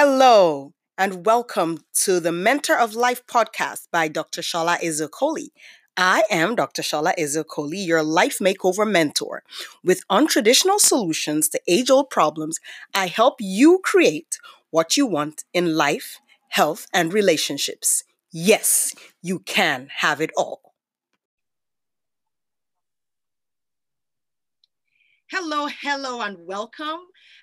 Hello, and welcome to the Mentor of Life podcast by Dr. Shola Ezeokoli. I am Dr. Shola Ezeokoli, your life makeover mentor. With untraditional solutions to age old problems, I help you create what you want in life, health, and relationships. Yes, you can have it all. Hello, hello, and welcome.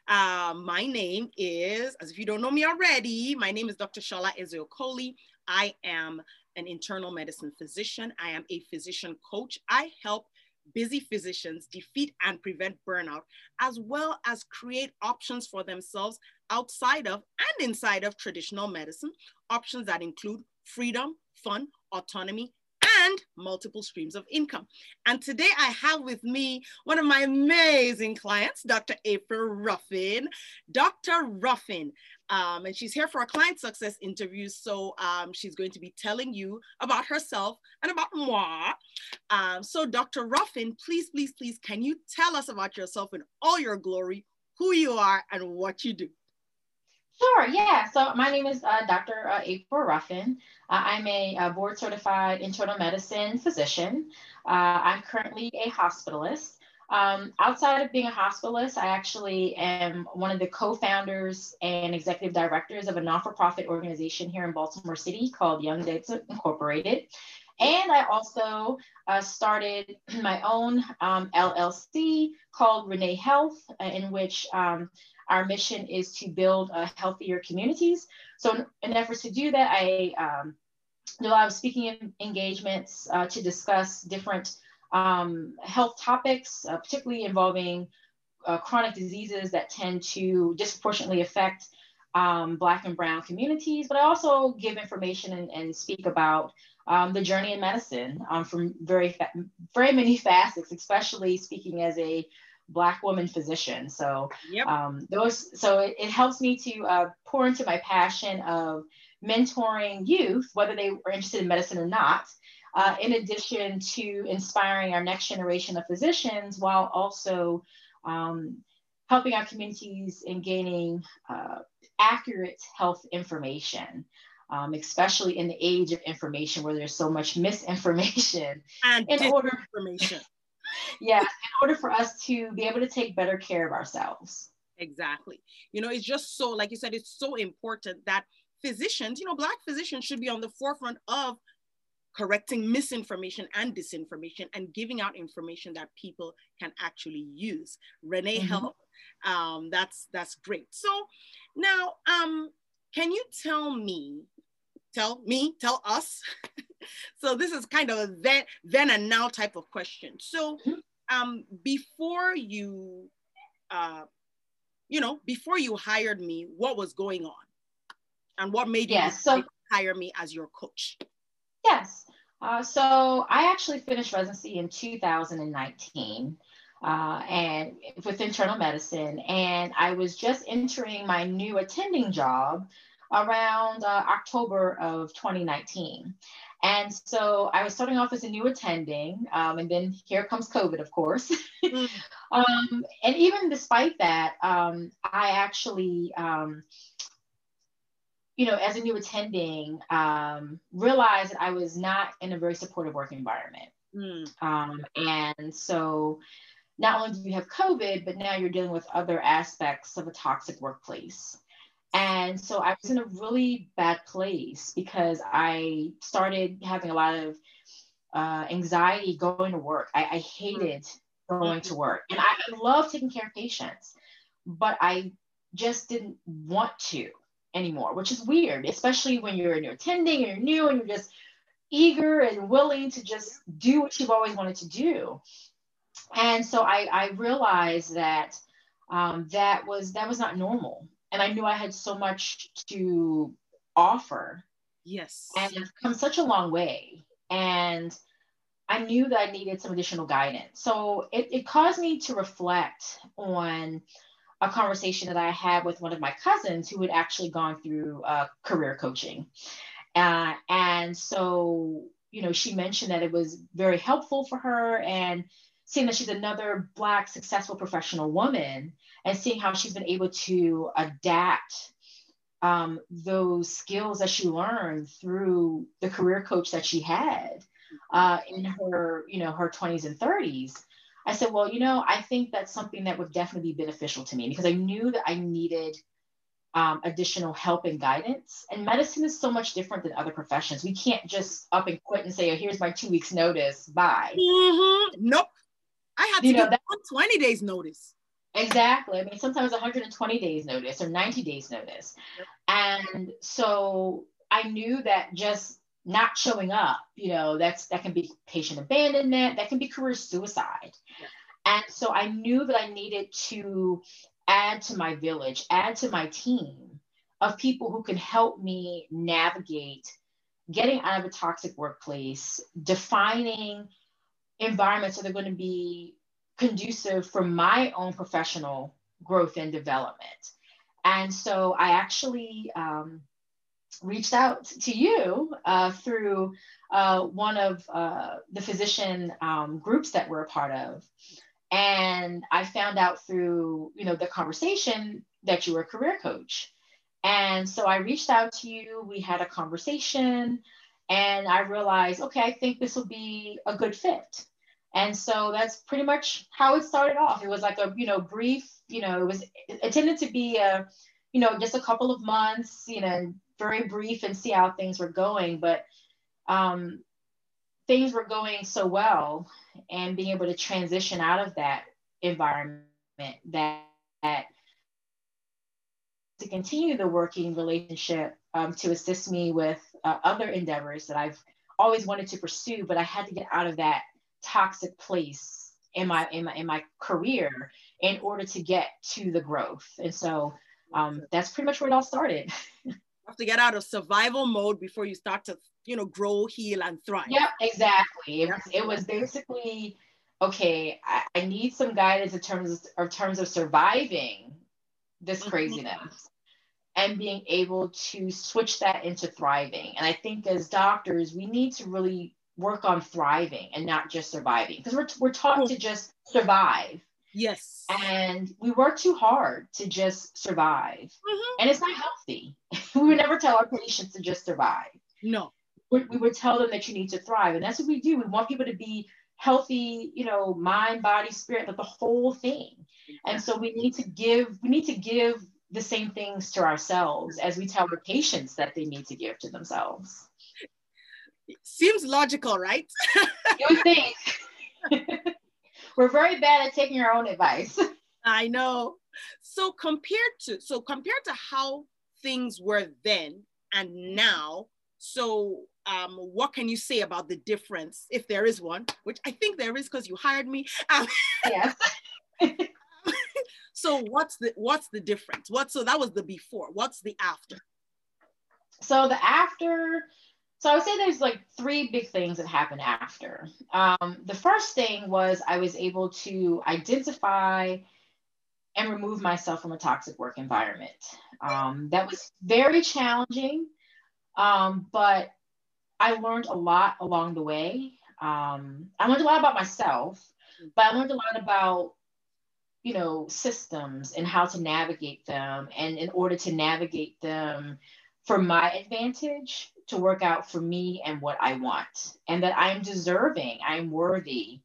Uh, my name is, as if you don't know me already, my name is Dr. Shola Ezeokoli. I am an internal medicine physician. I am a physician coach. I help busy physicians defeat and prevent burnout, as well as create options for themselves outside of and inside of traditional medicine, options that include freedom, fun, autonomy, and multiple streams of income. And today I have with me one of my amazing clients, Dr. April Ruffin. Dr. Ruffin, um, and she's here for a client success interview. So um, she's going to be telling you about herself and about moi. Um, so Dr. Ruffin, please, please, please, can you tell us about yourself in all your glory, who you are and what you do? Sure, yeah. So my name is uh, Dr. Uh, April Ruffin. Uh, I'm a, a, board certified internal medicine physician. Uh, I'm currently a hospitalist. Um, outside of being a hospitalist, I actually am one of the co founders and executive directors of a non for profit organization here in Baltimore City called Young Debs Incorporated. And I also uh, started my own um, LLC called Renee Health, uh, in which um, our mission is to build uh, healthier communities. So in, efforts to do that, I um, do a lot of speaking engagements uh, to discuss different um, health topics, uh, particularly involving uh, chronic diseases that tend to disproportionately affect um, Black and Brown communities, but I also give information and, and speak about um, the journey in medicine um, from very, fa- very many facets, especially speaking as a black woman physician. So yep. um, those so it, it, helps me to uh, pour into my passion of mentoring youth, whether they are interested in medicine or not. Uh, in addition to inspiring our next generation of physicians, while also um, helping our communities in gaining uh, accurate health information. Um, especially in the age of information where there's so much misinformation and in order information yeah, in order for us to be able to take better care of ourselves. Exactly. You know, it's just so, like you said, it's so important that physicians, you know, Black physicians should be on the forefront of correcting misinformation and disinformation and giving out information that people can actually use. Renee mm-hmm. help. Um, that's that's great. So now, um, can you tell me, tell me, tell us so this is kind of a then, then and now type of question. So um, before you, uh, you know, before you hired me, what was going on? And what made you so, hire me as your coach? Yes. Uh, so I actually finished residency in 2019 uh, and with internal medicine, and I was just entering my new attending job around uh, October of 2019. And so I was starting off as a new attending, um, and then here comes COVID, of course. mm. um, and even despite that, um, I actually, um, you know, as a new attending, um, realized that I was not in a very supportive work environment. Mm. Um, and so not only do you have COVID, but now you're dealing with other aspects of a toxic workplace. And so I was in a really bad place because I started having a lot of uh, anxiety going to work. I, I hated going to work. And I, I love taking care of patients, but I just didn't want to anymore, which is weird, especially when you're, you're attending and you're new and you're just eager and willing to just do what you've always wanted to do. And so I, I realized that um, that was that was not normal and I knew I had so much to offer. Yes. And I've come such a long way. And I knew that I needed some additional guidance. So it, it caused me to reflect on a conversation that I had with one of my cousins who had actually gone through uh, career coaching. Uh, and so, you know, she mentioned that it was very helpful for her and seeing that she's another Black successful professional woman and seeing how she's been able to adapt um, those skills that she learned through the career coach that she had uh, in her, you know, her 20s and 30s. I said, well, you know, I think that's something that would definitely be beneficial to me because I knew that I needed um, additional help and guidance. And medicine is so much different than other professions. We can't just up and quit and say, oh, here's my two weeks notice, bye. Mm-hmm. Nope. I had to you know, give 20 days notice. Exactly. I mean, sometimes 120 days notice or 90 days notice. And so I knew that just not showing up, you know, that's that can be patient abandonment, that can be career suicide. Yep. And so I knew that I needed to add to my village, add to my team of people who can help me navigate getting out of a toxic workplace, defining environments that are going to be conducive for my own professional growth and development. And so I actually um, reached out to you uh, through uh, one of uh, the physician um, groups that we're a part of. And I found out through, you know, the conversation that you were a career coach. And so I reached out to you, we had a conversation, and I realized, okay, I think this will be a good fit. And so that's pretty much how it started off. It was like a, you know, brief, you know, it was, it tended to be a, you know, just a couple of months, you know, very brief and see how things were going. But um, things were going so well and being able to transition out of that environment that, that to continue the working relationship um, to assist me with uh, other endeavors that I've always wanted to pursue, but I had to get out of that toxic place in my in my in my career in order to get to the growth. And so um, that's pretty much where it all started. you have to get out of survival mode before you start to you know grow, heal, and thrive. Yep, exactly. It, was, it was basically okay. I, I, need some guidance in terms of, terms of surviving this mm-hmm. craziness. And being able to switch that into thriving. And I think as doctors, we need to really work on thriving and not just surviving because we're, we're taught to just survive. Yes. And we work too hard to just survive. Mm-hmm. and it's not healthy. We would never tell our patients to just survive. No. We, we would tell them that you need to thrive and that's what we do. We want people to be healthy you know mind body spirit like the whole thing. And so we need to give we need to give the same things to ourselves as we tell our patients that they need to give to themselves Seems logical, right? you would think. We're very bad at taking our own advice. I know. So compared to so compared to how things were then and now, so um, what can you say about the difference, if there is one, which I think there is because you hired me. Um, yes. So what's the what's the difference? What so that was the before. What's the after? So the after so I would say there's like three big things that happened after. Um, the first thing was I was able to identify and remove myself from a toxic work environment. Um, that was very challenging, um, but I learned a lot along the way. Um, I learned a lot about myself, but I learned a lot about you know systems and how to navigate them and in order to navigate them for my advantage to work out for me and what I want, and that I'm deserving, I'm worthy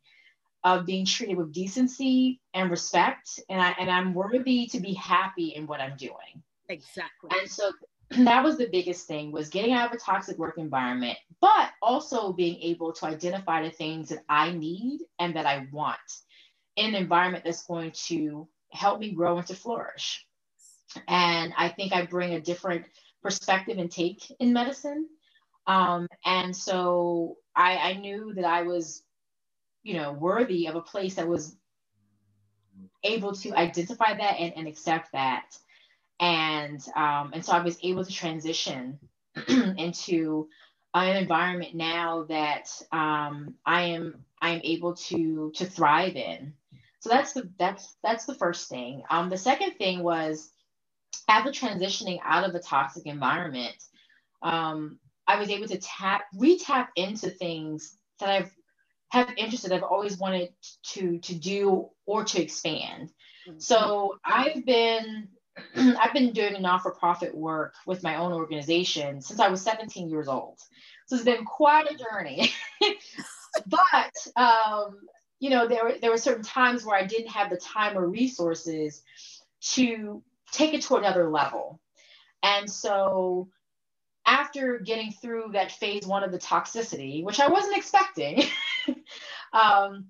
of being treated with decency and respect, and, I, and I'm worthy to be happy in what I'm doing. Exactly. And so that was the biggest thing was getting out of a toxic work environment, but also being able to identify the things that I need and that I want in an environment that's going to help me grow and to flourish. And I think I bring a different perspective and take in medicine. Um, and so I, I knew that I was, you know, worthy of a place that was able to identify that and, and accept that. And um, and so I was able to transition into an environment now that um, I am I am able to to thrive in. So that's the that's that's the first thing. Um, the second thing was after transitioning out of a toxic environment, um, I was able to tap, re-tap into things that I've have interested, I've always wanted to to do or to expand. Mm-hmm. So I've been I've been doing non-for-profit work with my own organization since I was 17 years old. So it's been quite a journey. but um, you know, there, were there were certain times where I didn't have the time or resources to take it to another level. And so after getting through that phase one of the toxicity, which I wasn't expecting, um,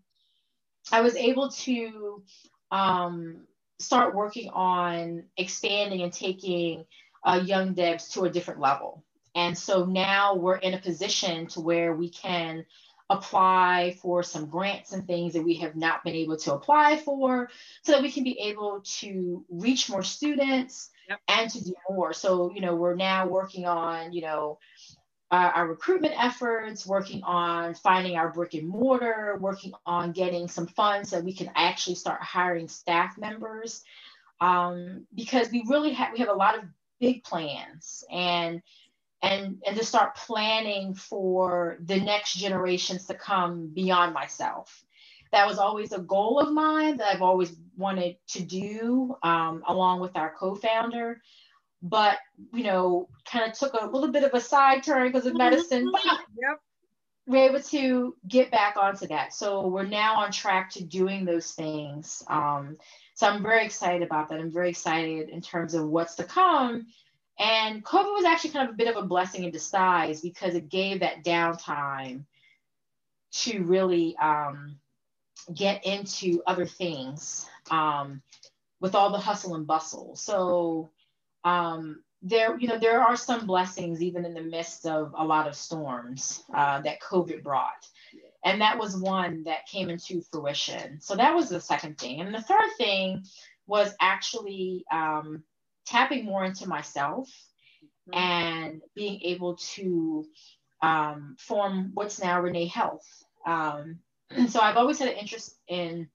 I was able to um, start working on expanding and taking uh, Young Debs to a different level. And so now we're in a position to where we can apply for some grants and things that we have not been able to apply for so that we can be able to reach more students yep. and to do more. So, you know, we're now working on, you know, uh, our recruitment efforts, working on finding our brick and mortar, working on getting some funds so that we can actually start hiring staff members. Um, because we really have we have a lot of big plans and and and to start planning for the next generations to come beyond myself. That was always a goal of mine that I've always wanted to do, um, along with our co-founder but you know, kind of took a little bit of a side turn because of medicine. But yep. we're able to get back onto that. So we're now on track to doing those things. Um, so I'm very excited about that. I'm very excited in terms of what's to come. And COVID was actually kind of a bit of a blessing in disguise because it gave that downtime to really um, get into other things um, with all the hustle and bustle. So um, there, you know, there are some blessings even in the midst of a lot of storms uh, that COVID brought. And that was one that came into fruition. So that was the second thing. And the third thing was actually um, tapping more into myself mm-hmm. and being able to um, form what's now Renee Health. Um, so I've always had an interest in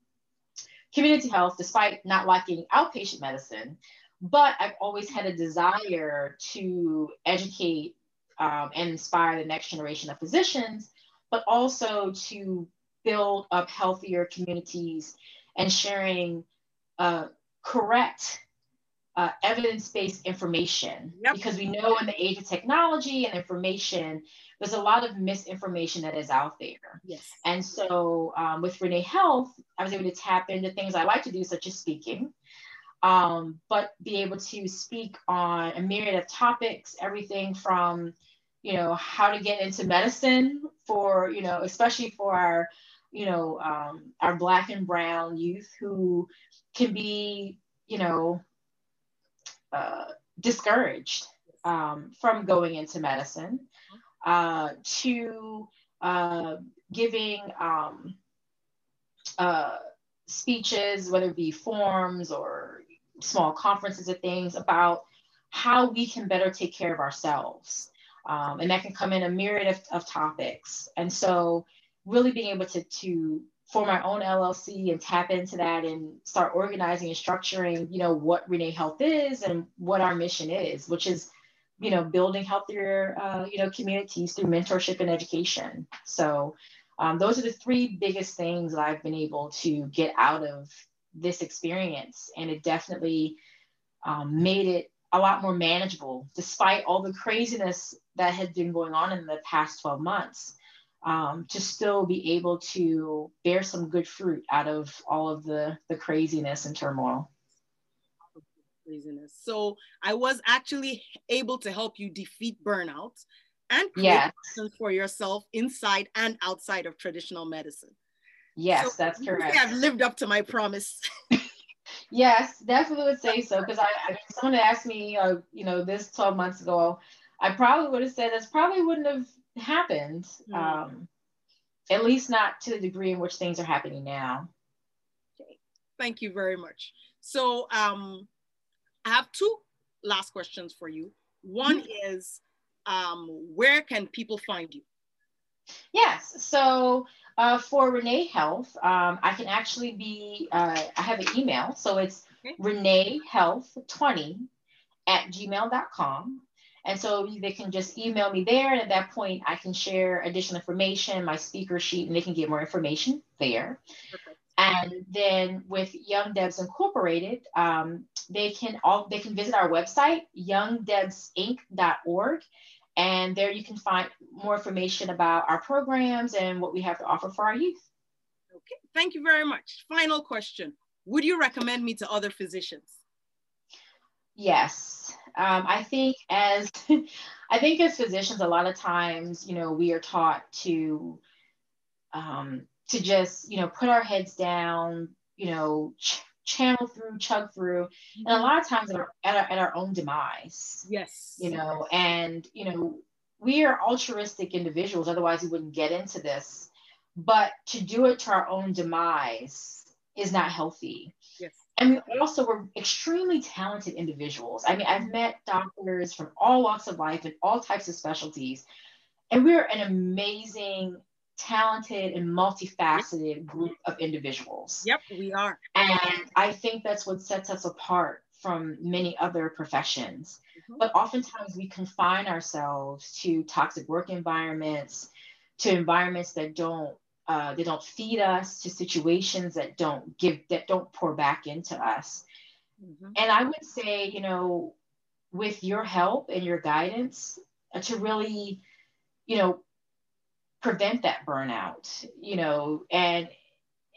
community health, despite not liking outpatient medicine. But I've always had a desire to educate um, and inspire the next generation of physicians, but also to build up healthier communities and sharing uh, correct uh, evidence-based information. Yep. because we know in the age of technology and information there's a lot of misinformation that is out there. Yes. And so um, with renee health i was able to tap into things i like to do such as speaking um, but be able to speak on a myriad of topics, everything from, you know, how to get into medicine for, you know, especially for our, you know, um, our Black and Brown youth who can be, you know, uh, discouraged um, from going into medicine, uh, to uh, giving um, uh, speeches, whether it be forms or small conferences and things about how we can better take care of ourselves. Um, and that can come in a myriad of, of topics. And so, really being able to, to form our own LLC and tap into that and start organizing and structuring, you know, what Renee Health is and what our mission is, which is, you know, building healthier, uh, you know, communities through mentorship and education. So, um, those are the three biggest things that I've been able to get out of this experience. And it definitely um, made it a lot more manageable, despite all the craziness that had been going on in the past 12 months. Um, to still be able to bear some good fruit out of all of the, the craziness and turmoil. Craziness. So I was actually able to help you defeat burnout and create yes. for yourself inside and outside of traditional medicine. Yes, so that's correct. I've lived up to my promise. yes, definitely would say so. Because I, I, someone asked me, uh, you know, this 12 months ago, I probably would have said this probably wouldn't have happened. Mm. Um, at least not to the degree in which things are happening now. Okay. Thank you very much. So um, I have two last questions for you. One mm-hmm. is um, where can people find you? Yes. So uh, for Renee Health, um, I can actually be, uh, I have an email. So it's okay. Renee Health 20 at gmail.com. And so they can just email me there. And at that point, I can share additional information, my speaker sheet, and they can get more information there. Perfect. And then with Young Debs Incorporated, um, they can all they can visit our website, youngdebsinc.org, and there you can find more information about our programs and what we have to offer for our youth. Okay, thank you very much. Final question. Would you recommend me to other physicians? Yes. Um, I think as I think as physicians, a lot of times, you know, we are taught to um, to just, you know, put our heads down, you know, ch- channel through, chug through, and a mm-hmm. lot of times at our, at our, at our own demise. Yes. You know, and you know, we are altruistic individuals, otherwise we wouldn't get into this. But to do it to our own demise is not healthy. And we also were extremely talented individuals. I mean, I've met doctors from all walks of life and all types of specialties. And we're an amazing, talented, and multifaceted group of individuals. Yep, we are. And I think that's what sets us apart from many other professions. Mm-hmm. But oftentimes we confine ourselves to toxic work environments, to environments that don't uh, they don't feed us to situations that don't give that don't pour back into us mm-hmm. and i would say you know with your help and your guidance uh, to really you know prevent that burnout you know and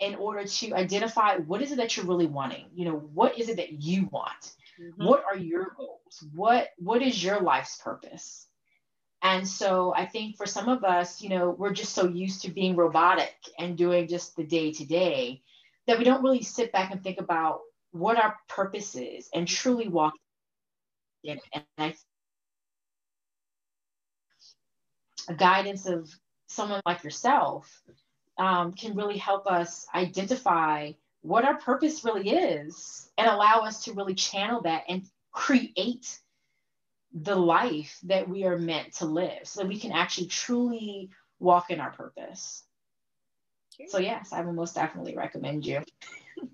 in order to identify what is it that you're really wanting you know what is it that you want mm-hmm. what are your goals what what is your life's purpose and so I think for some of us, you know, we're just so used to being robotic and doing just the day to day that we don't really sit back and think about what our purpose is and truly walk in. And I a guidance of someone like yourself um, can really help us identify what our purpose really is and allow us to really channel that and create the life that we are meant to live so that we can actually truly walk in our purpose. So yes, I would most definitely recommend you.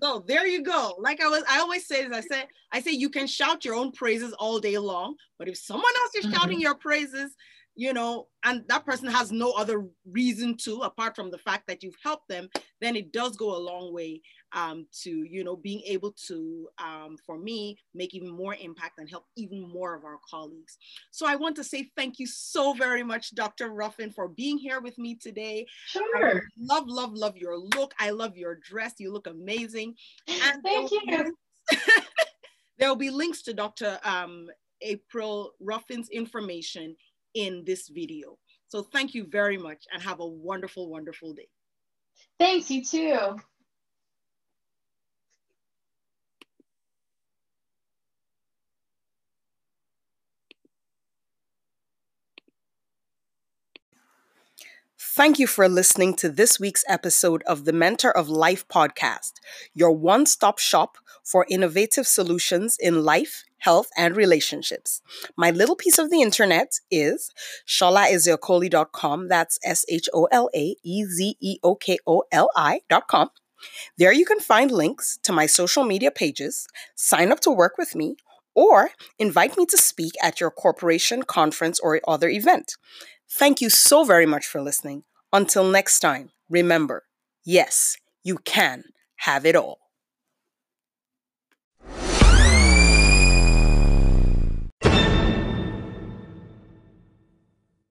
So there you go. Like I was, I always say, as I said, I say you can shout your own praises all day long, but if someone else is mm-hmm. shouting your praises, you know, and that person has no other reason to, apart from the fact that you've helped them, then it does go a long way um, to, you know, being able to, um, for me, make even more impact and help even more of our colleagues. So I want to say thank you so very much, Dr. Ruffin, for being here with me today. Sure. I love, love, love your look. I love your dress. You look amazing. And thank you. there will be links to Dr. Um, April Ruffin's information in this video. So thank you very much and have a wonderful, wonderful day. Thanks, you too. Thank you for listening to this week's episode of the Mentor of Life podcast, your one stop shop for innovative solutions in life, health, and relationships. My little piece of the internet is sholaezeokoli.com. That's S H O L A E Z E O K O L I.com. There you can find links to my social media pages, sign up to work with me, or invite me to speak at your corporation, conference, or other event. Thank you so very much for listening. Until next time, remember yes, you can have it all.